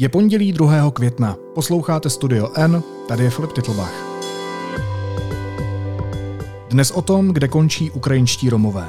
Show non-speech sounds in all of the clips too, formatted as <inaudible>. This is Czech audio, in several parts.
Je pondělí 2. května. Posloucháte Studio N, tady je Filip Titlbach. Dnes o tom, kde končí ukrajinští Romové.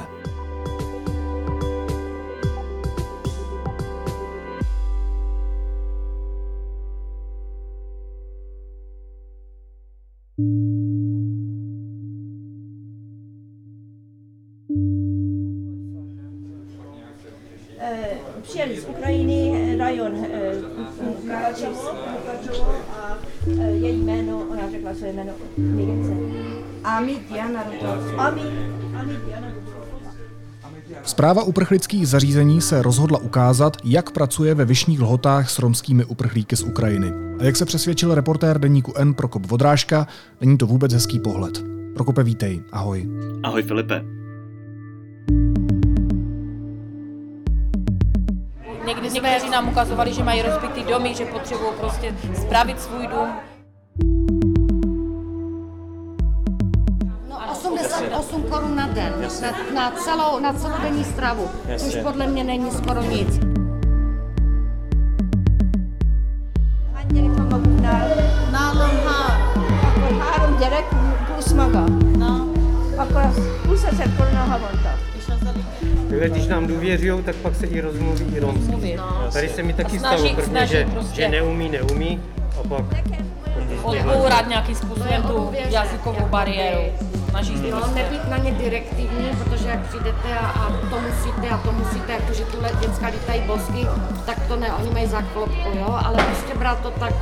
Zpráva uprchlických zařízení se rozhodla ukázat, jak pracuje ve vyšních lhotách s romskými uprchlíky z Ukrajiny. A jak se přesvědčil reportér deníku N Prokop Vodrážka, není to vůbec hezký pohled. Prokope, vítej. Ahoj. Ahoj Filipe. Někdy někteří nám ukazovali, že mají rozbitý domy, že potřebují prostě spravit svůj dům. 88 korun na den, na, na, celou, na celodenní stravu, což podle mě není skoro nic. No. Akkor az 20 ezer korona havonta. Takhle, Když nám důvěřují, tak pak se i rozmluví i romsky. Mluvit. Tady se mi taky Snaží- stalo, prvně, snaží že, prostě. že neumí, neumí, a pak Odbourat nějakým způsobem tu jazykovou bariéru. Snaží se No, prostě. nebýt na ně direktivní, protože jak přijdete a, a to musíte a to musíte, jak to, že tyhle děcka lítají bosky, tak to ne, oni mají zaklopku, jo, ale prostě brát to tak,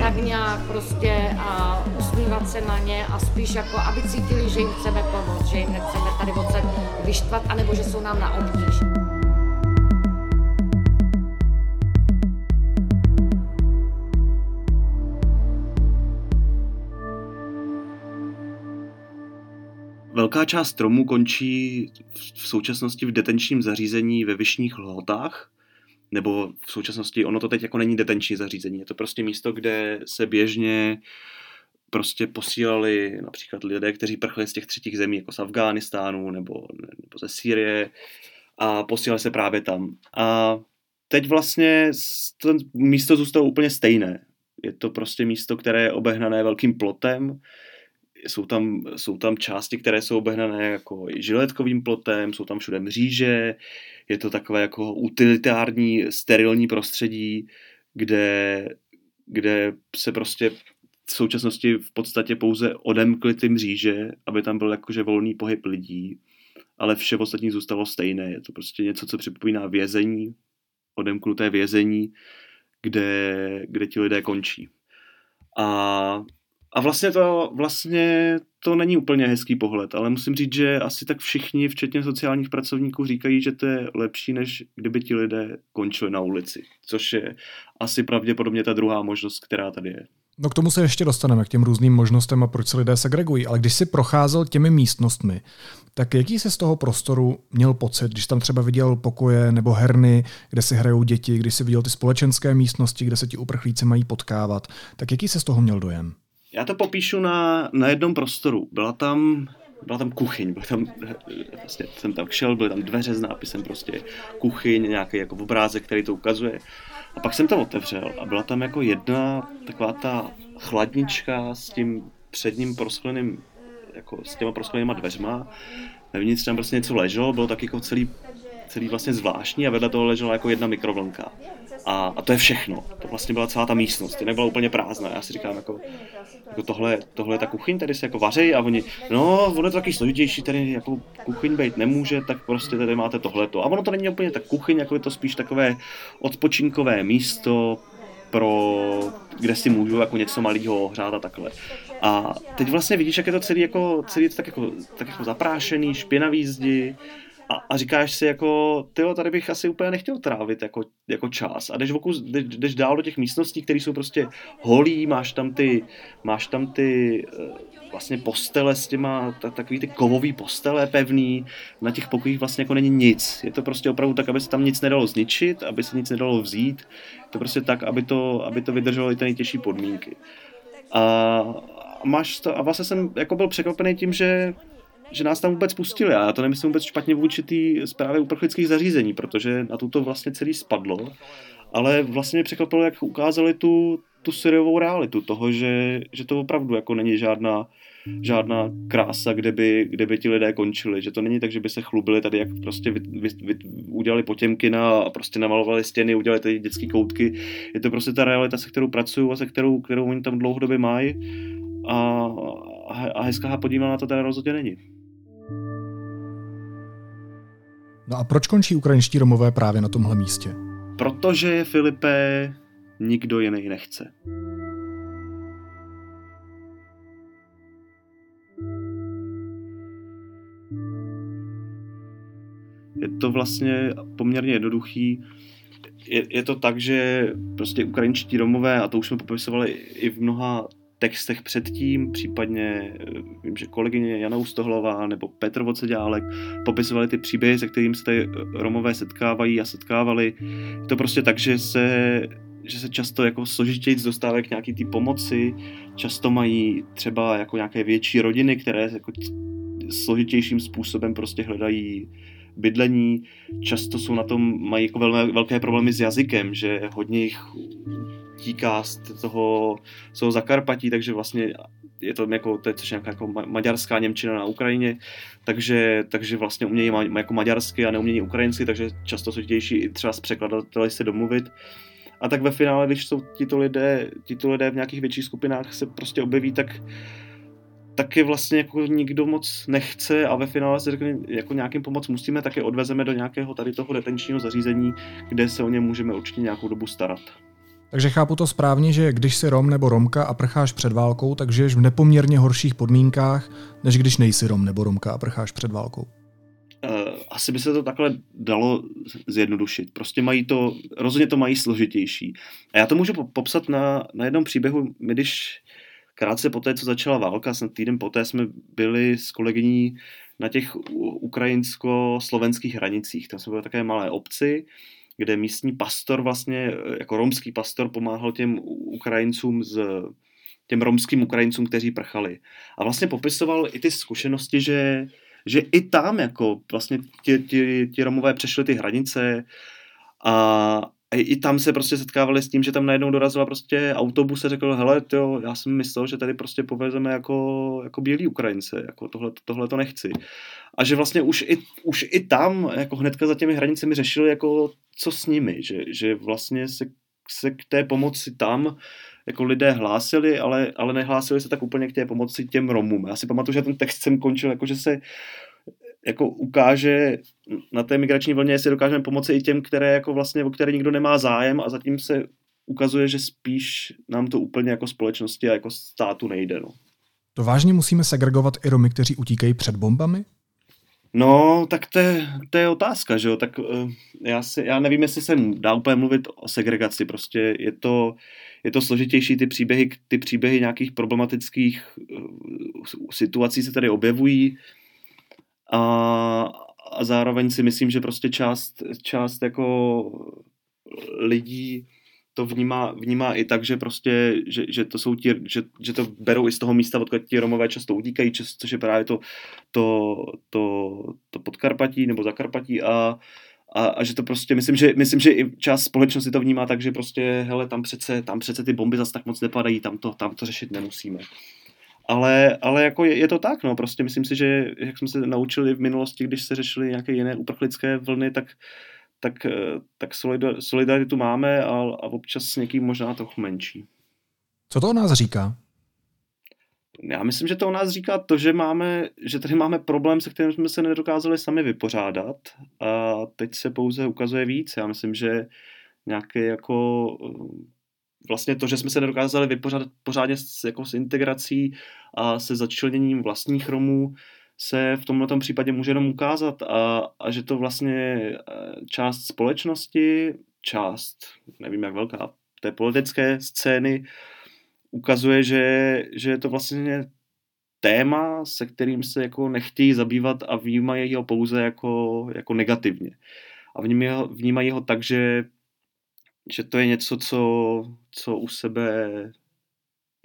tak nějak prostě a usmívat se na ně a spíš jako, aby cítili, že jim chceme pomoct, že jim nechceme tady odsaď vyštvat, anebo že jsou nám na obtíž. Velká část stromů končí v současnosti v detenčním zařízení ve Vyšních lhotách, nebo v současnosti ono to teď jako není detenční zařízení, je to prostě místo, kde se běžně prostě posílali například lidé, kteří prchli z těch třetích zemí, jako z Afghánistánu nebo, nebo ze Sýrie a posílali se právě tam. A teď vlastně to místo zůstalo úplně stejné. Je to prostě místo, které je obehnané velkým plotem, jsou tam, jsou tam části, které jsou obehnané jako žiletkovým plotem, jsou tam všude mříže, je to takové jako utilitární, sterilní prostředí, kde, kde se prostě v současnosti v podstatě pouze odemkly ty mříže, aby tam byl jakože volný pohyb lidí, ale vše ostatní zůstalo stejné. Je to prostě něco, co připomíná vězení, odemknuté vězení, kde, kde ti lidé končí. A a vlastně to, vlastně to není úplně hezký pohled, ale musím říct, že asi tak všichni, včetně sociálních pracovníků, říkají, že to je lepší, než kdyby ti lidé končili na ulici. Což je asi pravděpodobně ta druhá možnost, která tady je. No k tomu se ještě dostaneme, k těm různým možnostem a proč se lidé segregují. Ale když si procházel těmi místnostmi, tak jaký se z toho prostoru měl pocit, když tam třeba viděl pokoje nebo herny, kde si hrajou děti, když si viděl ty společenské místnosti, kde se ti uprchlíci mají potkávat, tak jaký se z toho měl dojem? Já to popíšu na, na jednom prostoru. Byla tam, byla tam kuchyň, byla tam, vlastně jsem tam šel, byly tam dveře s nápisem prostě kuchyň, nějaký jako obrázek, který to ukazuje. A pak jsem to otevřel a byla tam jako jedna taková ta chladnička s tím předním proskleným, jako s těma prosklenýma dveřma. Vevnitř tam prostě něco leželo, bylo tak jako celý, celý vlastně zvláštní a vedle toho ležela jako jedna mikrovlnka. A, a to je všechno. To vlastně byla celá ta místnost. Nebyla úplně prázdná. Já si říkám, jako, jako tohle, tohle je ta kuchyň, tady se jako vaří a oni, no, ono je to taky složitější, tady jako kuchyň být nemůže, tak prostě tady máte tohleto. A ono to není úplně tak kuchyň, jako je to spíš takové odpočinkové místo, pro, kde si můžu jako něco malého ohřát a takhle. A teď vlastně vidíš, jak je to celý, jako, celý je to tak, jako, tak jako zaprášený, špinavý zdi, a, a říkáš si jako, tyjo, tady bych asi úplně nechtěl trávit jako, jako čas. A jdeš, vokus, jdeš, jdeš dál do těch místností, které jsou prostě holí, máš tam ty, máš tam ty eh, vlastně postele s těma, ta, takový ty kovový postele pevný, na těch pokojích vlastně jako není nic. Je to prostě opravdu tak, aby se tam nic nedalo zničit, aby se nic nedalo vzít. Je to prostě tak, aby to, aby to vydrželo i ty nejtěžší podmínky. A, a máš to, a vlastně jsem jako byl překvapený tím, že že nás tam vůbec pustili. A já to nemyslím vůbec špatně vůči té zprávě uprchlických zařízení, protože na to vlastně celý spadlo. ale vlastně mě překvapilo, jak ukázali tu, tu seriovou realitu toho, že, že to opravdu jako není žádná, žádná krása, kde by, kde by ti lidé končili. Že to není tak, že by se chlubili tady, jak prostě vy, vy, vy, udělali potěmkina a prostě namalovali stěny, udělali tady dětské koutky. Je to prostě ta realita, se kterou pracují a se kterou, kterou oni tam dlouhodobě mají. A, a hezká podívat na to teda rozhodně není. No a proč končí ukrajinští Romové právě na tomhle místě? Protože je Filipe nikdo jiný nechce. Je to vlastně poměrně jednoduchý. Je, je to tak, že prostě ukrajinští Romové, a to už jsme popisovali i v mnoha textech předtím, případně eh, vím, že kolegyně Jana Ustohlová nebo Petr Voceďálek popisovali ty příběhy, se kterými se tady Romové setkávají a setkávali. Je to prostě tak, že se, že se často jako složitěji dostávají k nějaký ty pomoci, často mají třeba jako nějaké větší rodiny, které jako složitějším způsobem prostě hledají bydlení. Často jsou na tom, mají jako velmi, velké problémy s jazykem, že hodně jich tíká z toho, z toho Zakarpatí, takže vlastně je to jako, to je což nějaká jako maďarská Němčina na Ukrajině, takže, takže vlastně umějí jako maďarsky a neumějí ukrajinsky, takže často jsou těžší i třeba s překladateli se domluvit. A tak ve finále, když jsou tito lidé, tito lidé v nějakých větších skupinách se prostě objeví, tak taky vlastně jako nikdo moc nechce a ve finále se řekne, jako nějakým pomoc musíme, tak je odvezeme do nějakého tady toho detenčního zařízení, kde se o ně můžeme určitě nějakou dobu starat. Takže chápu to správně, že když jsi Rom nebo Romka a prcháš před válkou, tak žiješ v nepoměrně horších podmínkách, než když nejsi Rom nebo Romka a prcháš před válkou. Uh, asi by se to takhle dalo zjednodušit. Prostě mají to, rozhodně to mají složitější. A já to můžu popsat na, na jednom příběhu, my když krátce poté, co začala válka, snad týden poté jsme byli s kolegyní na těch ukrajinsko-slovenských hranicích. Tam jsme byli také malé obci kde místní pastor vlastně, jako romský pastor pomáhal těm Ukrajincům z těm romským Ukrajincům, kteří prchali. A vlastně popisoval i ty zkušenosti, že, že i tam jako vlastně ti, ti, ti Romové přešli ty hranice a i tam se prostě setkávali s tím, že tam najednou dorazila prostě autobus a řekl, hele, tyjo, já jsem myslel, že tady prostě povezeme jako, jako bílí Ukrajince, jako tohle, tohle to nechci. A že vlastně už i, už i tam, jako hnedka za těmi hranicemi řešili, jako co s nimi, že, že vlastně se, se k té pomoci tam jako lidé hlásili, ale, ale nehlásili se tak úplně k té pomoci těm Romům. Já si pamatuju, že ten text jsem končil, jako že se jako ukáže na té migrační vlně, jestli dokážeme pomoci i těm, které jako vlastně, o které nikdo nemá zájem a zatím se ukazuje, že spíš nám to úplně jako společnosti a jako státu nejde. No. To vážně musíme segregovat i Romy, kteří utíkají před bombami? No, tak to je, to je otázka, že jo, tak uh, já, si, já nevím, jestli se dá úplně mluvit o segregaci, prostě je to, je to složitější, ty příběhy, ty příběhy nějakých problematických uh, situací se tady objevují a, a zároveň si myslím, že prostě část, část jako lidí to vnímá, vnímá i tak, že prostě, že, že to jsou ti, že, že to berou i z toho místa, odkud ti Romové často utíkají, což je právě to, to, to, to podkarpatí nebo zakarpatí a, a, a, že to prostě, myslím že, myslím, že i část společnosti to vnímá tak, že prostě, hele, tam přece, tam přece ty bomby zase tak moc nepadají, tam to, tam to řešit nemusíme. Ale, ale jako je, je, to tak, no, prostě myslím si, že jak jsme se naučili v minulosti, když se řešily nějaké jiné uprchlické vlny, tak tak, eh, tak solidaritu máme a, a občas s někým možná trochu menší. Co to o nás říká? Já myslím, že to o nás říká to, že, máme, že tady máme problém, se kterým jsme se nedokázali sami vypořádat a teď se pouze ukazuje víc. Já myslím, že nějaké jako eh, vlastně to, že jsme se nedokázali vypořádat pořádně s, jako s integrací a se začleněním vlastních Romů, se v tomto případě může jenom ukázat a, a že to vlastně eh, část společnosti, část, nevím jak velká, té politické scény ukazuje, že, že je to vlastně téma, se kterým se jako nechtějí zabývat a vnímají ho pouze jako, jako negativně. A vnímají ho, vnímají ho tak, že, že to je něco, co, co u sebe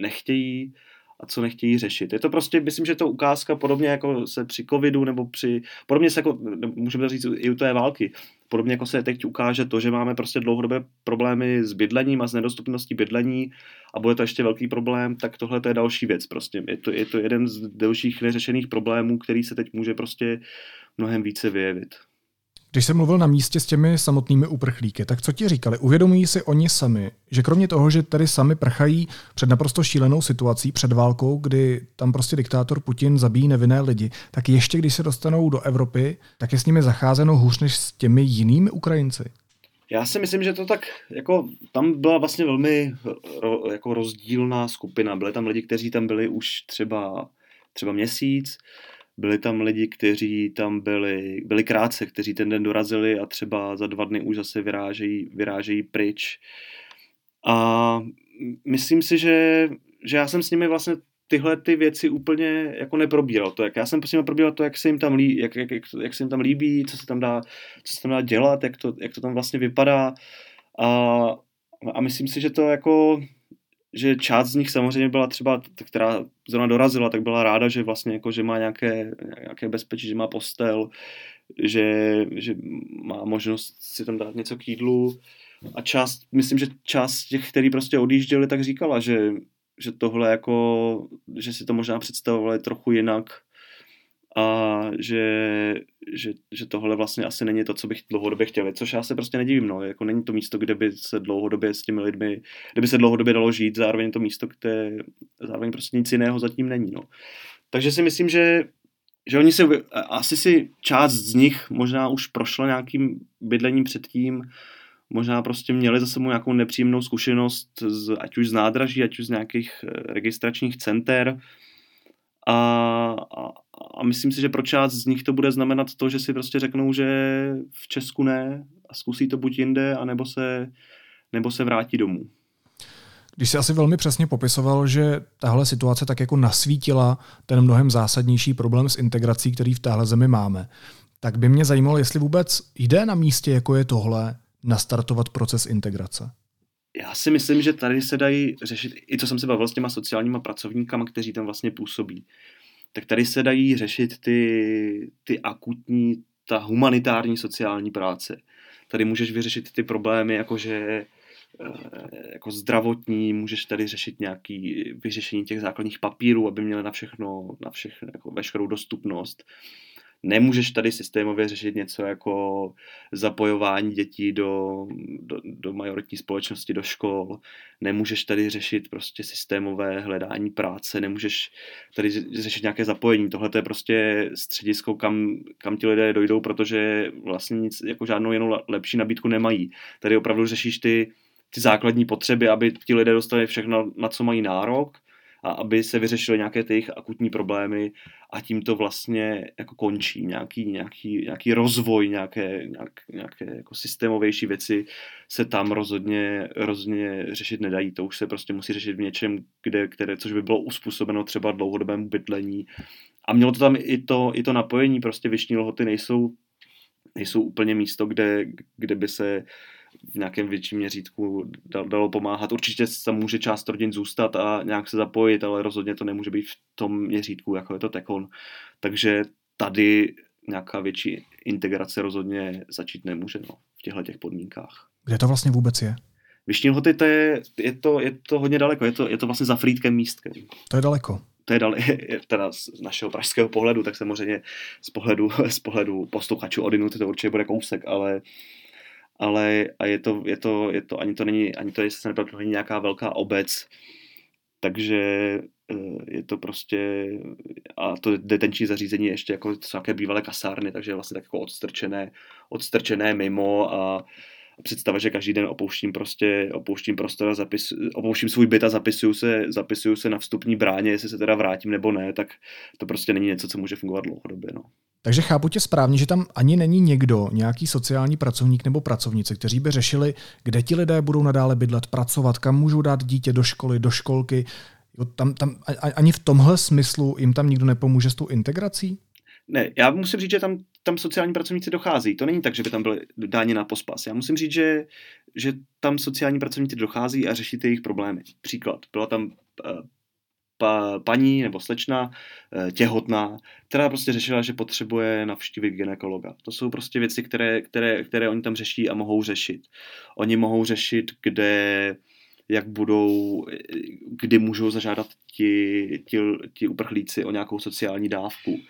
nechtějí a co nechtějí řešit. Je to prostě, myslím, že to ukázka podobně jako se při covidu nebo při, podobně se jako, můžeme říct i u té války, podobně jako se teď ukáže to, že máme prostě dlouhodobé problémy s bydlením a s nedostupností bydlení a bude to ještě velký problém, tak tohle to je další věc prostě. Je to, je to jeden z dalších neřešených problémů, který se teď může prostě mnohem více vyjevit. Když jsem mluvil na místě s těmi samotnými uprchlíky, tak co ti říkali? Uvědomují si oni sami, že kromě toho, že tady sami prchají před naprosto šílenou situací, před válkou, kdy tam prostě diktátor Putin zabíjí nevinné lidi, tak ještě když se dostanou do Evropy, tak je s nimi zacházeno hůř než s těmi jinými Ukrajinci? Já si myslím, že to tak, jako tam byla vlastně velmi ro, jako rozdílná skupina. Byly tam lidi, kteří tam byli už třeba, třeba měsíc, byli tam lidi, kteří tam byli, byli krátce, kteří ten den dorazili a třeba za dva dny už zase vyrážejí, vyrážejí pryč. A myslím si, že, že já jsem s nimi vlastně tyhle ty věci úplně jako neprobíral. To, jak já jsem prostě probíral to, jak se jim tam, lí, jak, jak, jak, jak se jim tam líbí, co se tam dá, co se tam dá dělat, jak to, jak to tam vlastně vypadá. A, a myslím si, že to jako že část z nich samozřejmě byla třeba, která zrovna dorazila, tak byla ráda, že vlastně jako, že má nějaké, nějaké bezpečí, že má postel, že, že má možnost si tam dát něco k jídlu. A část, myslím, že část těch, který prostě odjížděli, tak říkala, že, že tohle jako, že si to možná představovali trochu jinak, a že, že, že tohle vlastně asi není to, co bych dlouhodobě chtěl, což já se prostě nedivím, no, jako není to místo, kde by se dlouhodobě s těmi lidmi, kde by se dlouhodobě dalo žít, zároveň to místo, kde zároveň prostě nic jiného zatím není, no. Takže si myslím, že že oni si, asi si část z nich možná už prošla nějakým bydlením předtím, možná prostě měli za sebou nějakou nepříjemnou zkušenost, z, ať už z nádraží, ať už z nějakých eh, registračních center, a, a, myslím si, že pro část z nich to bude znamenat to, že si prostě řeknou, že v Česku ne a zkusí to buď jinde, anebo se, nebo se vrátí domů. Když jsi asi velmi přesně popisoval, že tahle situace tak jako nasvítila ten mnohem zásadnější problém s integrací, který v téhle zemi máme, tak by mě zajímalo, jestli vůbec jde na místě, jako je tohle, nastartovat proces integrace. Si myslím, že tady se dají řešit, i co jsem se bavil s těma sociálníma pracovníkama, kteří tam vlastně působí, tak tady se dají řešit ty, ty akutní, ta humanitární sociální práce. Tady můžeš vyřešit ty problémy, jakože eh, jako zdravotní, můžeš tady řešit nějaký vyřešení těch základních papírů, aby měli na všechno, na všechno, jako veškerou dostupnost. Nemůžeš tady systémově řešit něco jako zapojování dětí do, do, do majoritní společnosti, do škol. Nemůžeš tady řešit prostě systémové hledání práce, nemůžeš tady řešit nějaké zapojení. Tohle je prostě středisko, kam, kam ti lidé dojdou, protože vlastně nic, jako žádnou jinou lepší nabídku nemají. Tady opravdu řešíš ty, ty základní potřeby, aby ti lidé dostali všechno, na co mají nárok a aby se vyřešily nějaké ty jejich akutní problémy a tím to vlastně jako končí. Nějaký, nějaký, nějaký rozvoj, nějaké, nějak, nějaké jako systémovější věci se tam rozhodně, rozhodně řešit nedají. To už se prostě musí řešit v něčem, kde, které, což by bylo uspůsobeno třeba dlouhodobému bydlení. A mělo to tam i to, i to napojení, prostě vyšní lhoty nejsou, nejsou úplně místo, kde, kde by se v nějakém větším měřítku dalo pomáhat. Určitě tam může část rodin zůstat a nějak se zapojit, ale rozhodně to nemůže být v tom měřítku, jako je to Tekon. Takže tady nějaká větší integrace rozhodně začít nemůže no, v těchto těch podmínkách. Kde to vlastně vůbec je? Vyšní lhoty, to je, je, to, je to hodně daleko, je to, je to vlastně za Frýdkem místkem. To je daleko. To je dal, <laughs> teda z našeho pražského pohledu, tak samozřejmě z pohledu, <laughs> z pohledu posluchačů Odinu to určitě bude kousek, ale ale a je to, je to, je to, ani to není, ani to je, se neplatí, není nějaká velká obec, takže eh, je to prostě, a to detenční zařízení ještě jako nějaké bývalé kasárny, takže je vlastně tak jako odstrčené, odstrčené mimo a představa, že každý den opouštím prostě, opouštím prostor a zapis, opouštím svůj byt a zapisuju se, zapisuju se na vstupní bráně, jestli se teda vrátím nebo ne, tak to prostě není něco, co může fungovat dlouhodobě. No. Takže chápu tě správně, že tam ani není někdo, nějaký sociální pracovník nebo pracovnice, kteří by řešili, kde ti lidé budou nadále bydlet, pracovat, kam můžou dát dítě do školy, do školky. Tam, tam, ani v tomhle smyslu jim tam nikdo nepomůže s tou integrací? Ne, já musím říct, že tam, tam sociální pracovníci dochází. To není tak, že by tam byli dáni na pospas. Já musím říct, že, že tam sociální pracovníci dochází a řeší ty jejich problémy. Příklad. Byla tam uh, pa, paní nebo slečna eh, těhotná, která prostě řešila, že potřebuje navštívit ginekologa. To jsou prostě věci, které, které, které oni tam řeší a mohou řešit. Oni mohou řešit, kde jak budou, kdy můžou zažádat ti, ti, ti uprchlíci o nějakou sociální dávku.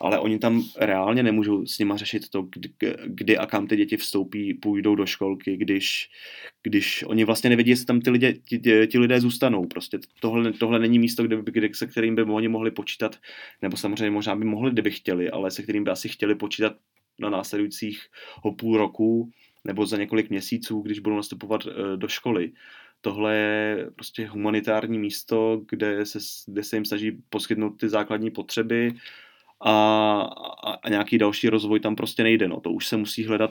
Ale oni tam reálně nemůžou s nima řešit to, kdy, kdy a kam ty děti vstoupí, půjdou do školky, když, když oni vlastně nevědí, jestli tam ty, lidé, ti, ti lidé zůstanou. Prostě tohle, tohle není místo, kde, kde, se kterým by oni mohli počítat, nebo samozřejmě možná by mohli, kdyby chtěli, ale se kterým by asi chtěli počítat na následujících o půl roku nebo za několik měsíců, když budou nastupovat eh, do školy. Tohle je prostě humanitární místo, kde se, kde se jim snaží poskytnout ty základní potřeby a, a, a nějaký další rozvoj tam prostě nejde. No. To už se musí hledat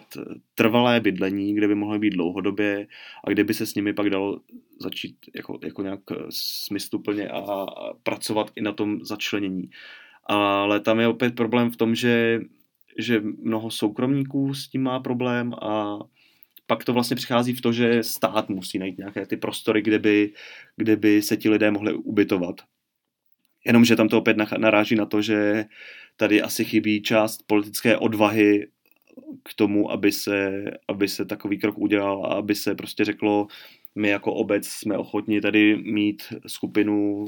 trvalé bydlení, kde by mohly být dlouhodobě a kde by se s nimi pak dalo začít jako, jako nějak smysluplně a, a pracovat i na tom začlenění. Ale tam je opět problém v tom, že, že mnoho soukromníků s tím má problém a pak to vlastně přichází v to, že stát musí najít nějaké ty prostory, kde by, kde by se ti lidé mohli ubytovat. Jenomže tam to opět naráží na to, že tady asi chybí část politické odvahy k tomu, aby se, aby se takový krok udělal a aby se prostě řeklo, my jako obec jsme ochotni tady mít skupinu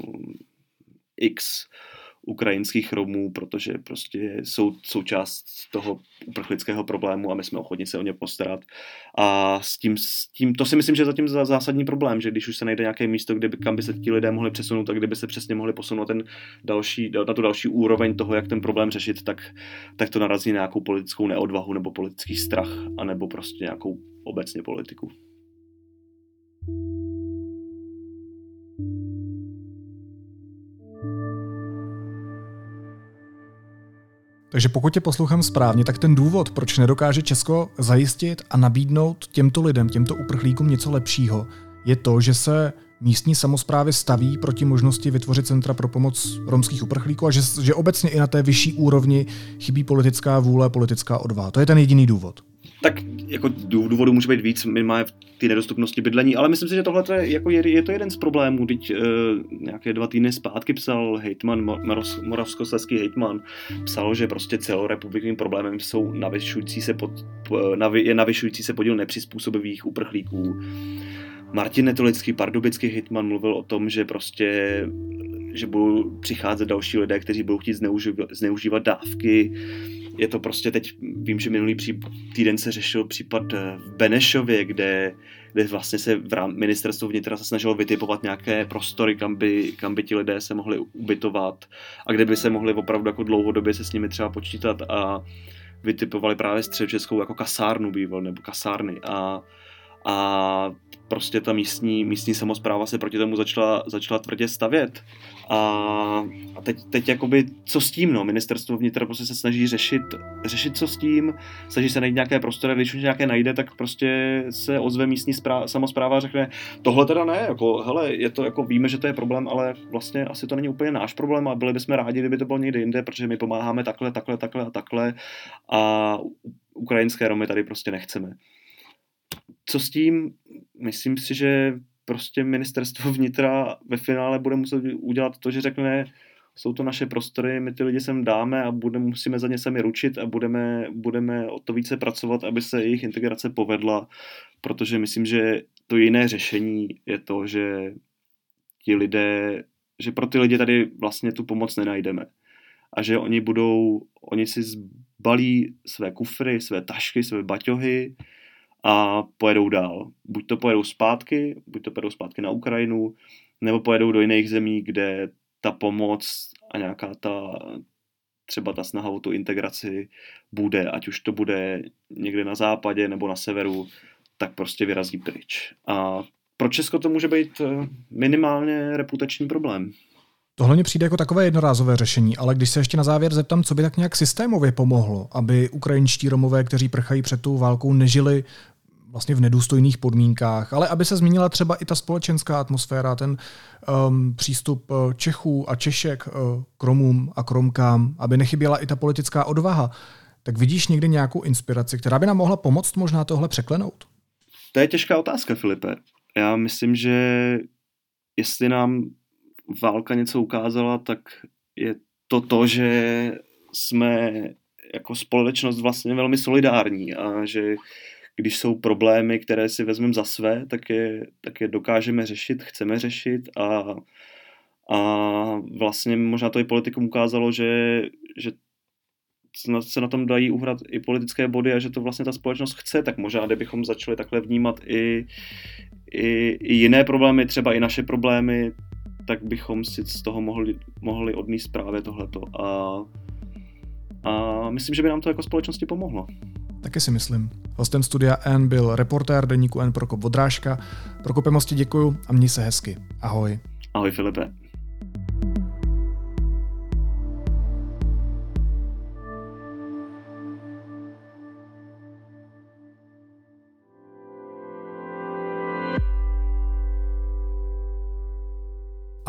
X ukrajinských Romů, protože prostě jsou součást toho uprchlického problému a my jsme ochotni se o ně postarat. A s tím, s tím to si myslím, že je zatím zásadní problém, že když už se najde nějaké místo, kde by, kam by se ti lidé mohli přesunout, tak kdyby se přesně mohli posunout ten další, na tu další úroveň toho, jak ten problém řešit, tak, tak to narazí na nějakou politickou neodvahu nebo politický strach, anebo prostě nějakou obecně politiku. Takže pokud tě poslouchám správně, tak ten důvod, proč nedokáže Česko zajistit a nabídnout těmto lidem, těmto uprchlíkům něco lepšího, je to, že se místní samozprávy staví proti možnosti vytvořit centra pro pomoc romských uprchlíků a že, že obecně i na té vyšší úrovni chybí politická vůle, politická odvaha. To je ten jediný důvod tak jako důvodů může být víc, máme ty nedostupnosti bydlení, ale myslím si, že tohle je, jako je, je to jeden z problémů. Teď uh, nějaké dva týdny zpátky psal hejtman, moravskoslezský hejtman, psal, že prostě celorepublikovým problémem jsou navyšující se pod, navy, je navyšující se podíl nepřizpůsobivých uprchlíků. Martin Netolický, pardubický hitman, mluvil o tom, že prostě že budou přicházet další lidé, kteří budou chtít zneužívat, zneužívat dávky, je to prostě teď, vím, že minulý případ, týden se řešil případ eh, v Benešově, kde, kde vlastně se v rám, ministerstvo vnitra se snažilo vytipovat nějaké prostory, kam by, kam by ti lidé se mohli ubytovat a kde by se mohli opravdu jako dlouhodobě se s nimi třeba počítat a vytipovali právě středočeskou jako kasárnu býval, nebo kasárny a, a prostě ta místní, místní samozpráva se proti tomu začala, začala tvrdě stavět. A, a teď, teď jakoby, co s tím, no, ministerstvo vnitra prostě se snaží řešit, řešit co s tím, snaží se najít nějaké prostory, když už nějaké najde, tak prostě se ozve místní správa, samozpráva a řekne, tohle teda ne, jako, hele, je to, jako víme, že to je problém, ale vlastně asi to není úplně náš problém a byli bychom rádi, kdyby to bylo někde jinde, protože my pomáháme takhle, takhle, takhle a takhle a ukrajinské Romy tady prostě nechceme. Co s tím? Myslím si, že prostě ministerstvo <laughs> vnitra ve finále bude muset udělat to, že řekne, jsou to naše prostory, my ty lidi sem dáme a budeme, musíme za ně sami ručit a budeme, budeme o to více pracovat, aby se jejich integrace povedla, protože myslím, že to jiné řešení je to, že ti lidé, že pro ty lidi tady vlastně tu pomoc nenajdeme a že oni budou, oni si zbalí své kufry, své tašky, své baťohy, a pojedou dál. Buď to pojedou zpátky, buď to pojedou zpátky na Ukrajinu, nebo pojedou do jiných zemí, kde ta pomoc a nějaká ta třeba ta snaha o tu integraci bude, ať už to bude někde na západě nebo na severu, tak prostě vyrazí pryč. A pro Česko to může být eh, minimálně reputační problém. Tohle mě přijde jako takové jednorázové řešení, ale když se ještě na závěr zeptám, co by tak nějak systémově pomohlo, aby ukrajinští Romové, kteří prchají před tou válkou, nežili vlastně v nedůstojných podmínkách, ale aby se změnila třeba i ta společenská atmosféra, ten um, přístup uh, Čechů a Češek uh, k Romům a k Romkám, aby nechyběla i ta politická odvaha. Tak vidíš někdy nějakou inspiraci, která by nám mohla pomoct možná tohle překlenout? To je těžká otázka, Filipe. Já myslím, že jestli nám válka něco ukázala, tak je to to, že jsme jako společnost vlastně velmi solidární a že když jsou problémy, které si vezmeme za své, tak je, tak je dokážeme řešit, chceme řešit a, a vlastně možná to i politikům ukázalo, že, že se na tom dají uhrát i politické body a že to vlastně ta společnost chce, tak možná kdybychom začali takhle vnímat i, i, i jiné problémy, třeba i naše problémy, tak bychom si z toho mohli, mohli odníst právě tohleto. A, a myslím, že by nám to jako společnosti pomohlo. Taky si myslím. Hostem studia N byl reportér deníku N Prokop Vodrážka. Prokope mosti děkuju a měj se hezky. Ahoj. Ahoj Filipe.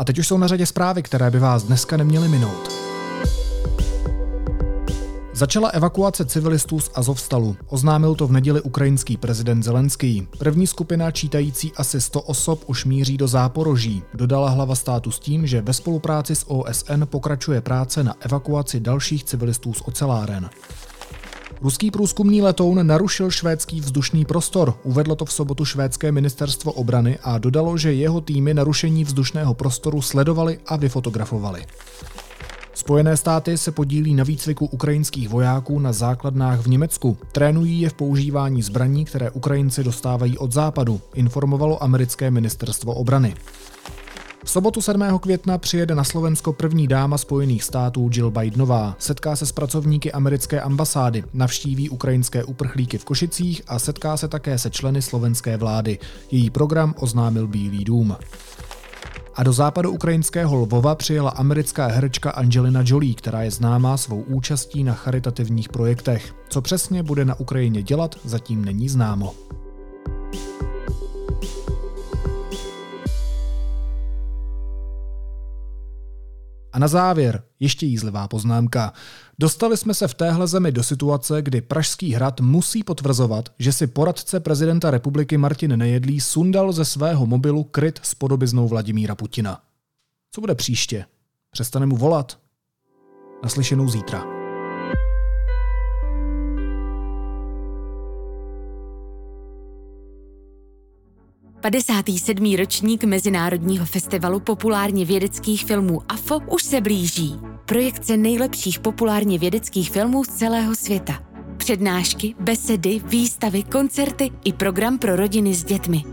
A teď už jsou na řadě zprávy, které by vás dneska neměly minout. Začala evakuace civilistů z Azovstalu. Oznámil to v neděli ukrajinský prezident Zelenský. První skupina čítající asi 100 osob už míří do Záporoží. Dodala hlava státu s tím, že ve spolupráci s OSN pokračuje práce na evakuaci dalších civilistů z oceláren. Ruský průzkumný letoun narušil švédský vzdušný prostor, uvedlo to v sobotu švédské ministerstvo obrany a dodalo, že jeho týmy narušení vzdušného prostoru sledovali a vyfotografovali. Spojené státy se podílí na výcviku ukrajinských vojáků na základnách v Německu. Trénují je v používání zbraní, které Ukrajinci dostávají od západu, informovalo americké ministerstvo obrany. V sobotu 7. května přijede na Slovensko první dáma Spojených států Jill Bidenová. Setká se s pracovníky americké ambasády, navštíví ukrajinské uprchlíky v Košicích a setká se také se členy slovenské vlády. Její program oznámil Bílý dům. A do západu ukrajinského Lvova přijela americká herečka Angelina Jolie, která je známá svou účastí na charitativních projektech. Co přesně bude na Ukrajině dělat, zatím není známo. A na závěr ještě jízlivá poznámka. Dostali jsme se v téhle zemi do situace, kdy Pražský hrad musí potvrzovat, že si poradce prezidenta republiky Martin Nejedlý sundal ze svého mobilu kryt s podobiznou Vladimíra Putina. Co bude příště? Přestane mu volat? Naslyšenou zítra. 57. ročník Mezinárodního festivalu populárně vědeckých filmů AFO už se blíží. Projekce nejlepších populárně vědeckých filmů z celého světa. Přednášky, besedy, výstavy, koncerty i program pro rodiny s dětmi.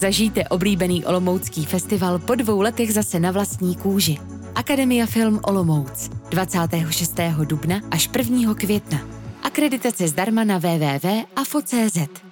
Zažijte oblíbený Olomoucký festival po dvou letech zase na vlastní kůži. Akademia Film Olomouc 26. dubna až 1. května. Akreditace zdarma na www.afo.cz.